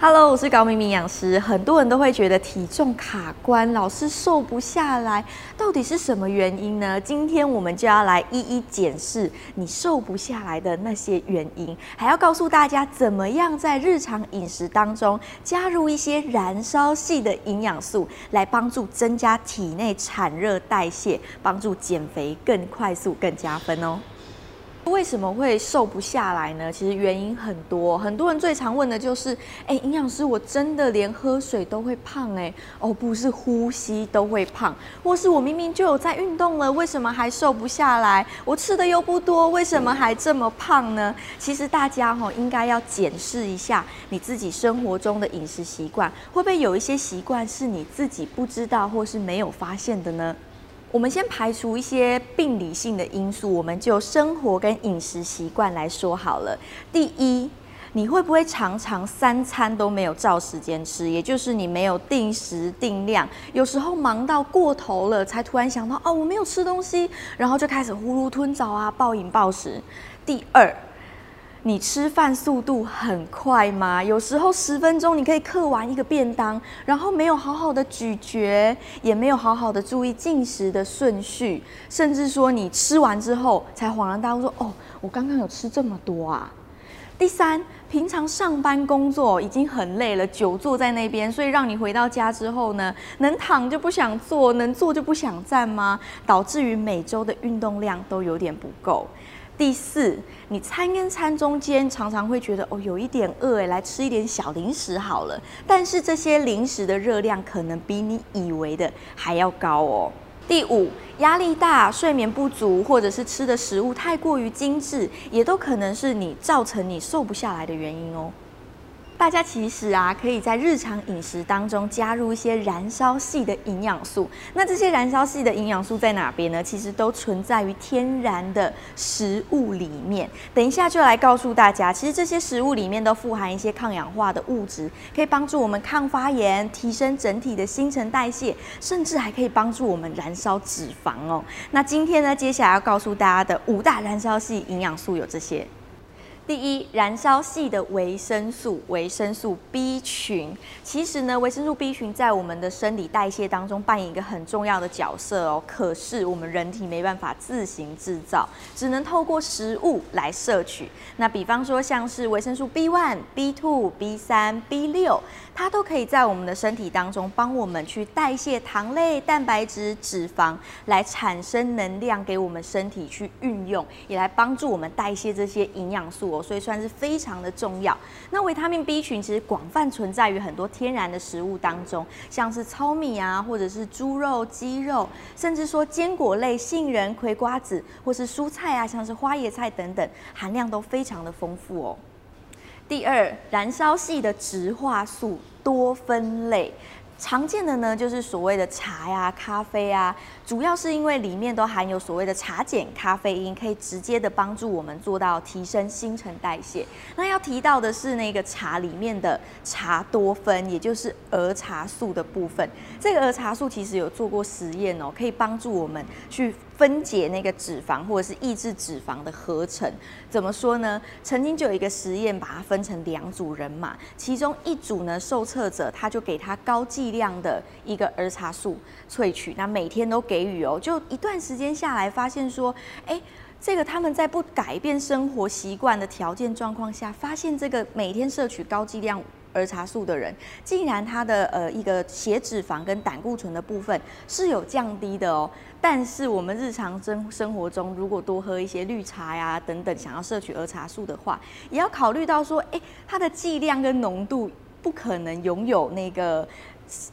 Hello，我是高明营养师。很多人都会觉得体重卡关，老是瘦不下来，到底是什么原因呢？今天我们就要来一一检视你瘦不下来的那些原因，还要告诉大家怎么样在日常饮食当中加入一些燃烧系的营养素，来帮助增加体内产热代谢，帮助减肥更快速、更加分哦。为什么会瘦不下来呢？其实原因很多，很多人最常问的就是：哎，营养师，我真的连喝水都会胖哎？哦，不是呼吸都会胖，或是我明明就有在运动了，为什么还瘦不下来？我吃的又不多，为什么还这么胖呢？其实大家哈应该要检视一下你自己生活中的饮食习惯，会不会有一些习惯是你自己不知道或是没有发现的呢？我们先排除一些病理性的因素，我们就生活跟饮食习惯来说好了。第一，你会不会常常三餐都没有照时间吃？也就是你没有定时定量，有时候忙到过头了，才突然想到哦，我没有吃东西，然后就开始呼噜吞枣啊，暴饮暴食。第二。你吃饭速度很快吗？有时候十分钟你可以嗑完一个便当，然后没有好好的咀嚼，也没有好好的注意进食的顺序，甚至说你吃完之后才恍然大悟说：“哦，我刚刚有吃这么多啊！”第三，平常上班工作已经很累了，久坐在那边，所以让你回到家之后呢，能躺就不想坐，能坐就不想站吗？导致于每周的运动量都有点不够。第四，你餐跟餐中间常常会觉得哦有一点饿哎，来吃一点小零食好了。但是这些零食的热量可能比你以为的还要高哦。第五，压力大、睡眠不足，或者是吃的食物太过于精致，也都可能是你造成你瘦不下来的原因哦。大家其实啊，可以在日常饮食当中加入一些燃烧系的营养素。那这些燃烧系的营养素在哪边呢？其实都存在于天然的食物里面。等一下就来告诉大家，其实这些食物里面都富含一些抗氧化的物质，可以帮助我们抗发炎、提升整体的新陈代谢，甚至还可以帮助我们燃烧脂肪哦。那今天呢，接下来要告诉大家的五大燃烧系营养素有这些。第一，燃烧系的维生素，维生素 B 群。其实呢，维生素 B 群在我们的生理代谢当中扮演一个很重要的角色哦。可是我们人体没办法自行制造，只能透过食物来摄取。那比方说，像是维生素 B one、B two、B 三、B 六，它都可以在我们的身体当中帮我们去代谢糖类、蛋白质、脂肪，来产生能量给我们身体去运用，也来帮助我们代谢这些营养素。所以算是非常的重要。那维他命 B 群其实广泛存在于很多天然的食物当中，像是糙米啊，或者是猪肉、鸡肉，甚至说坚果类、杏仁、葵瓜子，或是蔬菜啊，像是花椰菜等等，含量都非常的丰富哦。第二，燃烧系的植化素多酚类。常见的呢，就是所谓的茶呀、咖啡啊，主要是因为里面都含有所谓的茶碱、咖啡因，可以直接的帮助我们做到提升新陈代谢。那要提到的是那个茶里面的茶多酚，也就是儿茶素的部分。这个儿茶素其实有做过实验哦，可以帮助我们去。分解那个脂肪，或者是抑制脂肪的合成，怎么说呢？曾经就有一个实验，把它分成两组人马，其中一组呢，受测者他就给他高剂量的一个儿茶素萃取，那每天都给予哦，就一段时间下来，发现说，哎，这个他们在不改变生活习惯的条件状况下，发现这个每天摄取高剂量。儿茶素的人，竟然他的呃一个血脂肪跟胆固醇的部分是有降低的哦。但是我们日常生生活中，如果多喝一些绿茶呀等等，想要摄取儿茶素的话，也要考虑到说，哎，它的剂量跟浓度不可能拥有那个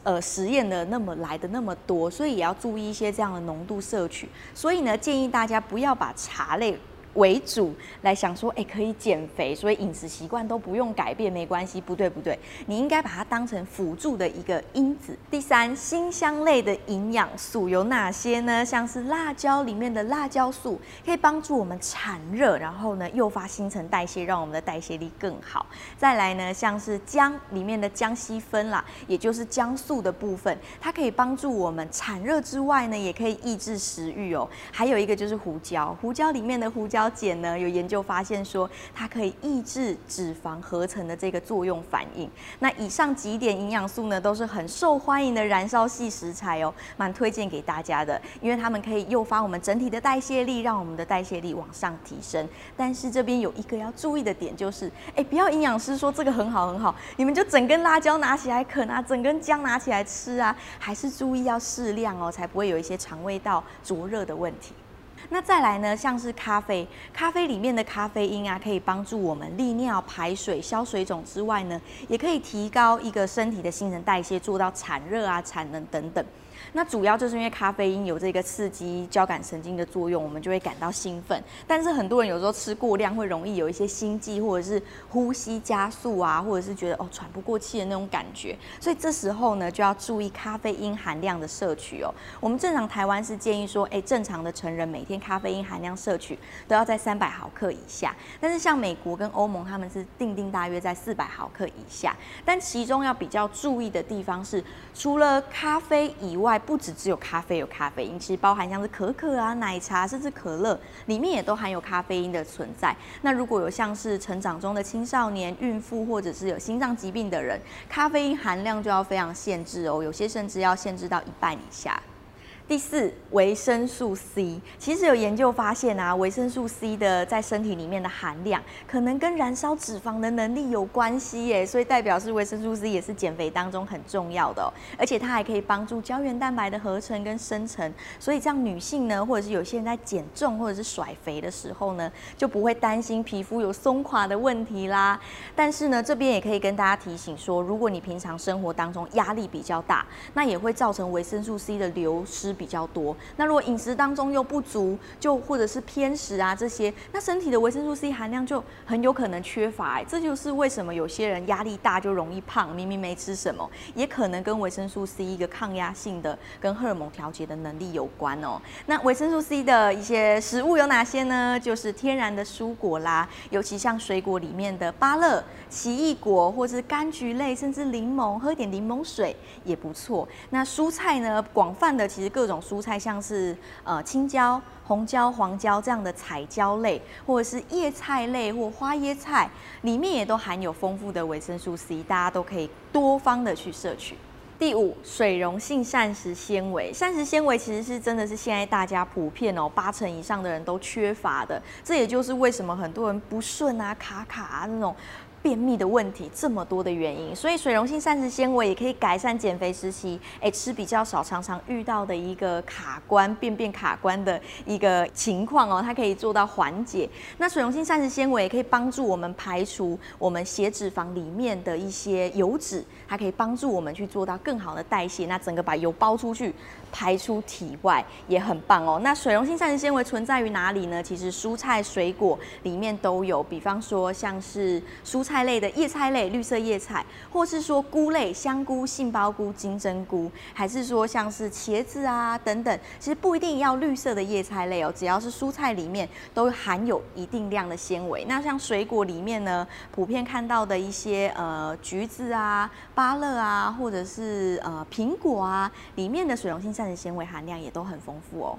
呃实验的那么来的那么多，所以也要注意一些这样的浓度摄取。所以呢，建议大家不要把茶类。为主来想说，哎，可以减肥，所以饮食习惯都不用改变，没关系。不对，不对，你应该把它当成辅助的一个因子。第三，辛香类的营养素有哪些呢？像是辣椒里面的辣椒素，可以帮助我们产热，然后呢，诱发新陈代谢，让我们的代谢力更好。再来呢，像是姜里面的姜烯酚啦，也就是姜素的部分，它可以帮助我们产热之外呢，也可以抑制食欲哦。还有一个就是胡椒，胡椒里面的胡椒。小碱呢，有研究发现说它可以抑制脂肪合成的这个作用反应。那以上几点营养素呢，都是很受欢迎的燃烧系食材哦，蛮推荐给大家的，因为它们可以诱发我们整体的代谢力，让我们的代谢力往上提升。但是这边有一个要注意的点，就是哎，不要营养师说这个很好很好，你们就整根辣椒拿起来啃啊，整根姜拿起来吃啊，还是注意要适量哦，才不会有一些肠胃道灼热的问题。那再来呢，像是咖啡，咖啡里面的咖啡因啊，可以帮助我们利尿、排水、消水肿之外呢，也可以提高一个身体的新陈代谢，做到产热啊、产能等等。那主要就是因为咖啡因有这个刺激交感神经的作用，我们就会感到兴奋。但是很多人有时候吃过量，会容易有一些心悸，或者是呼吸加速啊，或者是觉得哦喘不过气的那种感觉。所以这时候呢，就要注意咖啡因含量的摄取哦。我们正常台湾是建议说，哎，正常的成人每天咖啡因含量摄取都要在三百毫克以下。但是像美国跟欧盟，他们是定定大约在四百毫克以下。但其中要比较注意的地方是，除了咖啡以外，不只只有咖啡有咖啡因，其实包含像是可可啊、奶茶，甚至可乐，里面也都含有咖啡因的存在。那如果有像是成长中的青少年、孕妇，或者是有心脏疾病的人，咖啡因含量就要非常限制哦，有些甚至要限制到一半以下。第四，维生素 C，其实有研究发现啊，维生素 C 的在身体里面的含量，可能跟燃烧脂肪的能力有关系耶，所以代表是维生素 C 也是减肥当中很重要的，而且它还可以帮助胶原蛋白的合成跟生成，所以这样女性呢，或者是有些人在减重或者是甩肥的时候呢，就不会担心皮肤有松垮的问题啦。但是呢，这边也可以跟大家提醒说，如果你平常生活当中压力比较大，那也会造成维生素 C 的流失。比较多，那如果饮食当中又不足，就或者是偏食啊这些，那身体的维生素 C 含量就很有可能缺乏。这就是为什么有些人压力大就容易胖，明明没吃什么，也可能跟维生素 C 一个抗压性的跟荷尔蒙调节的能力有关哦。那维生素 C 的一些食物有哪些呢？就是天然的蔬果啦，尤其像水果里面的芭乐、奇异果，或是柑橘类，甚至柠檬，喝点柠檬水也不错。那蔬菜呢，广泛的其实各。各种蔬菜，像是呃青椒、红椒、黄椒这样的彩椒类，或者是叶菜类或花椰菜，里面也都含有丰富的维生素 C，大家都可以多方的去摄取。第五，水溶性膳食纤维，膳食纤维其实是真的是现在大家普遍哦，八成以上的人都缺乏的，这也就是为什么很多人不顺啊、卡卡啊那种。便秘的问题这么多的原因，所以水溶性膳食纤维也可以改善减肥时期哎吃比较少常常遇到的一个卡关便便卡关的一个情况哦，它可以做到缓解。那水溶性膳食纤维也可以帮助我们排除我们血脂肪里面的一些油脂，它可以帮助我们去做到更好的代谢，那整个把油包出去排出体外也很棒哦。那水溶性膳食纤维存在于哪里呢？其实蔬菜水果里面都有，比方说像是蔬菜。菜类的叶菜类、绿色叶菜，或是说菇类，香菇、杏鲍菇、金针菇，还是说像是茄子啊等等，其实不一定要绿色的叶菜类哦，只要是蔬菜里面都含有一定量的纤维。那像水果里面呢，普遍看到的一些呃橘子啊、芭乐啊，或者是呃苹果啊，里面的水溶性膳食纤维含量也都很丰富哦。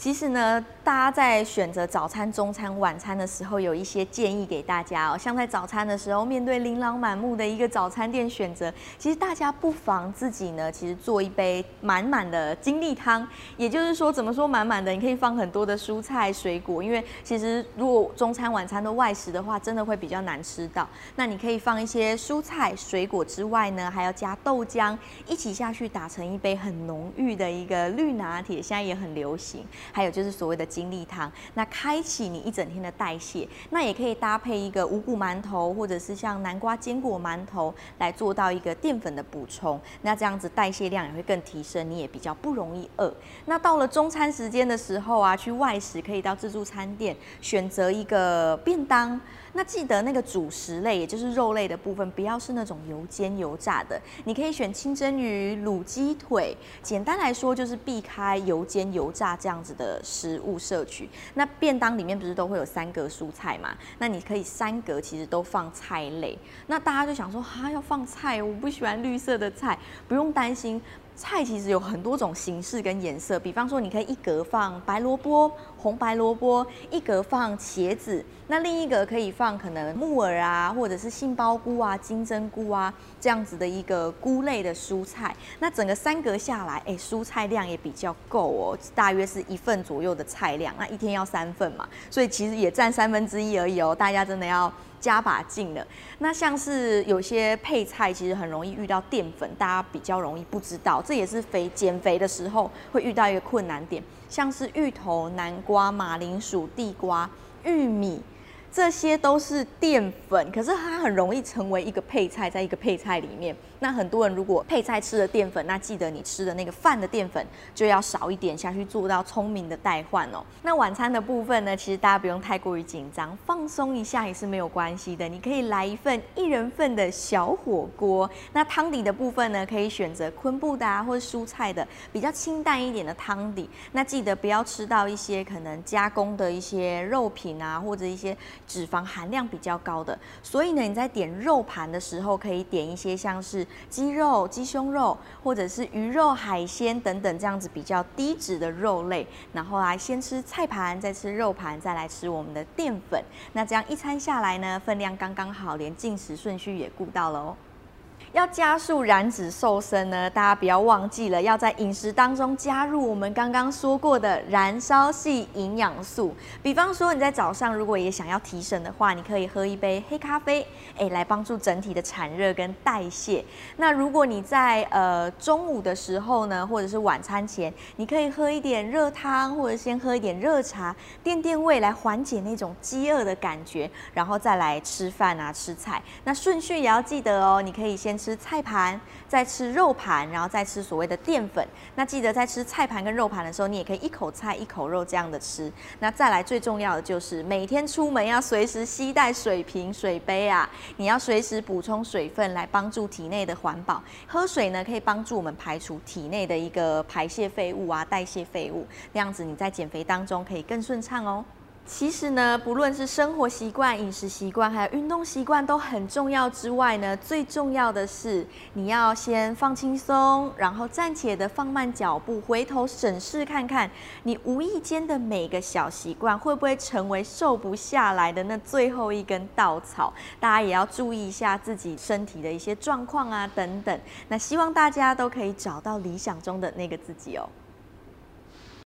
其实呢，大家在选择早餐、中餐、晚餐的时候，有一些建议给大家哦。像在早餐的时候，面对琳琅满目的一个早餐店选择，其实大家不妨自己呢，其实做一杯满满的精力汤。也就是说，怎么说满满的？你可以放很多的蔬菜、水果，因为其实如果中餐、晚餐都外食的话，真的会比较难吃到。那你可以放一些蔬菜、水果之外呢，还要加豆浆一起下去打成一杯很浓郁的一个绿拿铁，现在也很流行。还有就是所谓的精力汤，那开启你一整天的代谢，那也可以搭配一个五谷馒头，或者是像南瓜坚果馒头来做到一个淀粉的补充，那这样子代谢量也会更提升，你也比较不容易饿。那到了中餐时间的时候啊，去外食可以到自助餐店选择一个便当。那记得那个主食类，也就是肉类的部分，不要是那种油煎油炸的。你可以选清蒸鱼、卤鸡腿。简单来说，就是避开油煎油炸这样子的食物摄取。那便当里面不是都会有三格蔬菜嘛？那你可以三格其实都放菜类。那大家就想说，哈，要放菜，我不喜欢绿色的菜。不用担心，菜其实有很多种形式跟颜色，比方说你可以一格放白萝卜、红白萝卜，一格放茄子，那另一个可以放可能木耳啊，或者是杏鲍菇啊、金针菇啊这样子的一个菇类的蔬菜。那整个三格下来，哎，蔬菜量也比较够哦，大约是一份左右的菜量。那一天要三份嘛，所以其实也占三分之一而已哦。大家真的要。加把劲了。那像是有些配菜，其实很容易遇到淀粉，大家比较容易不知道，这也是肥减肥的时候会遇到一个困难点。像是芋头、南瓜、马铃薯、地瓜、玉米。这些都是淀粉，可是它很容易成为一个配菜，在一个配菜里面。那很多人如果配菜吃了淀粉，那记得你吃的那个饭的淀粉就要少一点下去，做到聪明的代换哦。那晚餐的部分呢，其实大家不用太过于紧张，放松一下也是没有关系的。你可以来一份一人份的小火锅。那汤底的部分呢，可以选择昆布的啊，或者蔬菜的，比较清淡一点的汤底。那记得不要吃到一些可能加工的一些肉品啊，或者一些。脂肪含量比较高的，所以呢，你在点肉盘的时候，可以点一些像是鸡肉、鸡胸肉，或者是鱼肉、海鲜等等这样子比较低脂的肉类，然后来先吃菜盘，再吃肉盘，再来吃我们的淀粉。那这样一餐下来呢，分量刚刚好，连进食顺序也顾到了哦。要加速燃脂瘦身呢，大家不要忘记了，要在饮食当中加入我们刚刚说过的燃烧系营养素。比方说你在早上如果也想要提神的话，你可以喝一杯黑咖啡，哎，来帮助整体的产热跟代谢。那如果你在呃中午的时候呢，或者是晚餐前，你可以喝一点热汤，或者先喝一点热茶，垫垫胃来缓解那种饥饿的感觉，然后再来吃饭啊吃菜。那顺序也要记得哦，你可以先。吃菜盘，再吃肉盘，然后再吃所谓的淀粉。那记得在吃菜盘跟肉盘的时候，你也可以一口菜一口肉这样的吃。那再来最重要的就是每天出门要随时携带水瓶、水杯啊，你要随时补充水分来帮助体内的环保。喝水呢，可以帮助我们排除体内的一个排泄废物啊、代谢废物，那样子你在减肥当中可以更顺畅哦。其实呢，不论是生活习惯、饮食习惯，还有运动习惯，都很重要。之外呢，最重要的是你要先放轻松，然后暂且的放慢脚步，回头审视看看，你无意间的每个小习惯，会不会成为瘦不下来的那最后一根稻草？大家也要注意一下自己身体的一些状况啊，等等。那希望大家都可以找到理想中的那个自己哦。